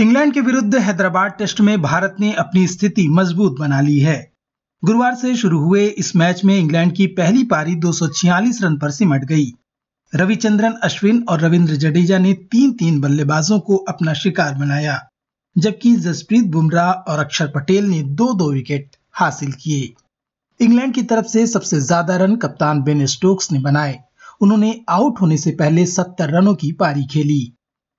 England के विरुद्ध Hyderabad test में भारत ने अपनी स्थिति मज़बूत बना ली है। गुरुवार से शुरू हुए इस मैच में इंग्लैंड की पहली पारी 246 रन पर सिमट गई। रविचंद्रन, अश्विन और रविंद्र जडेजा ने तीन तीन बल्लेबाजों को अपना शिकार बनाया, जबकि जसप्रीत बुमराह और अक्षर पटेल ने दो दो विकेट हासिल किए। इंग्लैंड की तरफ़ से सबसे ज़्यादा रन कप्तान बेन स्टोक्स ने बनाए। उन्होंने आउट होने से पहले 70 रनों की पारी खेली।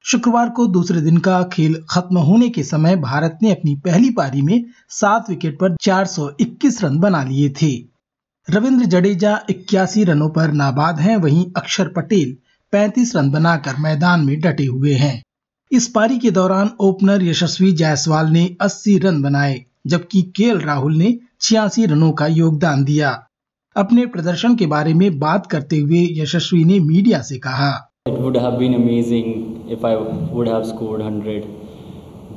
शुक्रवार को दूसरे दिन का खेल खत्म होने के समय भारत ने अपनी पहली पारी में सात विकेट पर 421 रन बना लिए थे। रविंद्र जडेजा इक्यासी रनों पर नाबाद हैं, वहीं अक्षर पटेल 35 रन बनाकर मैदान में डटे हुए हैं। इस पारी के दौरान ओपनर यशस्वी जायसवाल ने 80 रन बनाए, जबकि के राहुल ने छियासी रनों का योगदान दिया। अपने प्रदर्शन के बारे में बात करते हुए यशस्वी ने मीडिया से कहा It would have been amazing if I would have scored 100,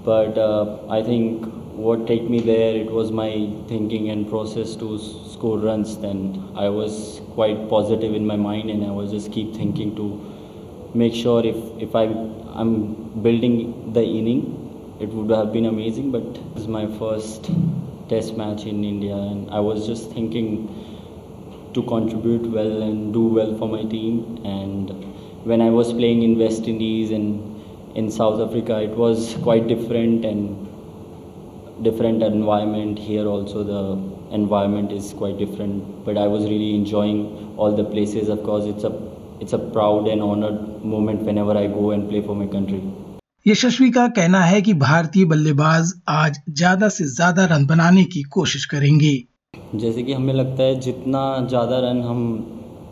but uh, I think what take me there it was my thinking and process to score runs. Then I was quite positive in my mind, and I was just keep thinking to make sure if if I I'm building the inning, it would have been amazing. But is my first test match in India, and I was just thinking to contribute well and do well for my team and when I was playing in West Indies and in South Africa, it was quite different and different environment. Here also the environment is quite different, but I was really enjoying all the places. Of course, it's a it's a proud and honored moment whenever I go and play for my country. यशस्वी का कहना है कि भारतीय बल्लेबाज आज ज़्यादा से ज़्यादा रन बनाने की कोशिश करेंगे जैसे कि हमें लगता है जितना ज़्यादा रन हम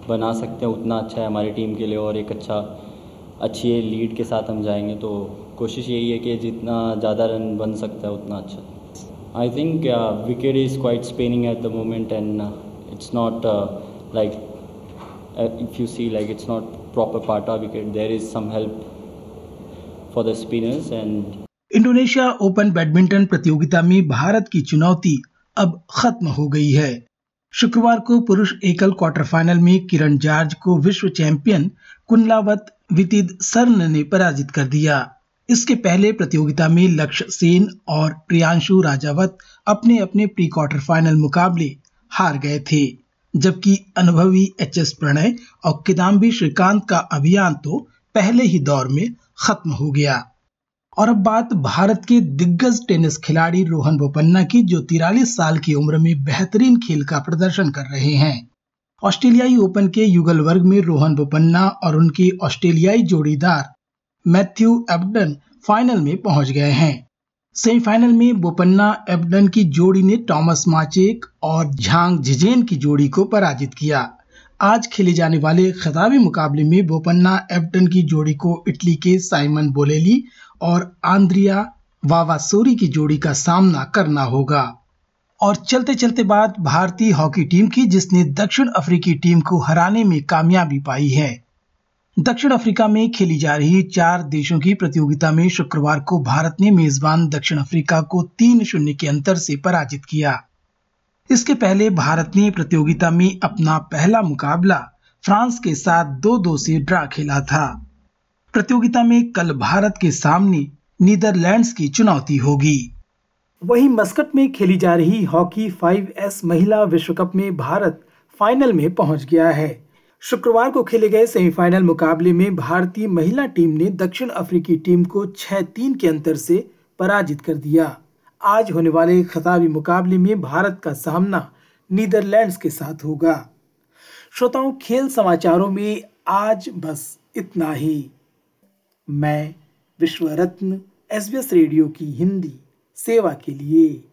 बना सकते हैं, उतना अच्छा है हमारी टीम के लिए और एक अच्छा अच्छी लीड के साथ हम जाएँगे तो कोशिश यही है कि जितना ज़्यादा रन बन सकता है, उतना अच्छा। I think wicket is quite spinning at the moment and it's not like if you see like it's not proper part of wicket there is some help for the spinners and Indonesia Open badminton प्रतियोगिता में भारत की चुनौती अब खत्म हो गई है। शुक्रवार को पुरुष एकल क्वार्टर फाइनल में किरण जार्ज को विश्व चैंपियन कुंडलावत वितिद सरन ने पराजित कर दिया। इसके पहले प्रतियोगिता में लक्ष्य सेन और प्रियांशु राजावत अपने अपने प्री क्वार्टर फाइनल मुकाबले हार गए थे। जबकि अनुभवी एच एस प्रणय और किदाम्बी श्रीकांत का अभियान तो पहले ही दौर में खत्म हो गया। और अब बात भारत के दिग्गज टेनिस खिलाड़ी रोहन बोपन्ना की, जो तिरालीस साल की उम्र में बेहतरीन खेल का प्रदर्शन कर रहे हैं। ऑस्ट्रेलियाई ओपन के युगल वर्ग में रोहन बोपन्ना और उनके ऑस्ट्रेलियाई जोड़ीदार मैथ्यू एबडन फाइनल में पहुँच गए हैं। सेमीफाइनल में बोपन्ना एबडन की जोड़ी ने टॉमस माचेक और झांग झिजेन की जोड़ी को पराजित किया। आज खेले जाने वाले खिताबी मुकाबले में बोपन्ना एबडन की जोड़ी को इटली के साइमन बोलेली और आंद्रिया वावासोरी की जोड़ी का सामना करना होगा। और चलते चलते बात भारतीय हॉकी टीम की जिसने दक्षिण अफ्रीकी टीम को हराने में कामयाबी पाई है। दक्षिण अफ्रीका में खेली जा रही चार देशों की प्रतियोगिता में शुक्रवार को भारत ने मेजबान दक्षिण अफ्रीका को तीन शून्य के अंतर से पराजित किया। इसके पहले भारत ने प्रतियोगिता में अपना पहला मुकाबला फ्रांस के साथ दो दो से ड्रा खेला था। प्रतियोगिता में कल भारत के सामने नीदरलैंड्स की चुनौती होगी। वहीं मस्कट में खेली जा रही हॉकी 5S महिला विश्व कप में भारत फाइनल में पहुँच गया है। शुक्रवार को खेले गए सेमीफाइनल मुकाबले में भारतीय महिला टीम ने दक्षिण अफ्रीकी टीम को छह तीन के अंतर से पराजित कर दिया। आज होने वाले खिताबी मुकाबले में भारत का सामना नीदरलैंड्स के साथ होगा। श्रोताओं, खेल समाचारों में आज बस इतना ही। मैं विश्व रत्न एस रेडियो की हिंदी सेवा के लिए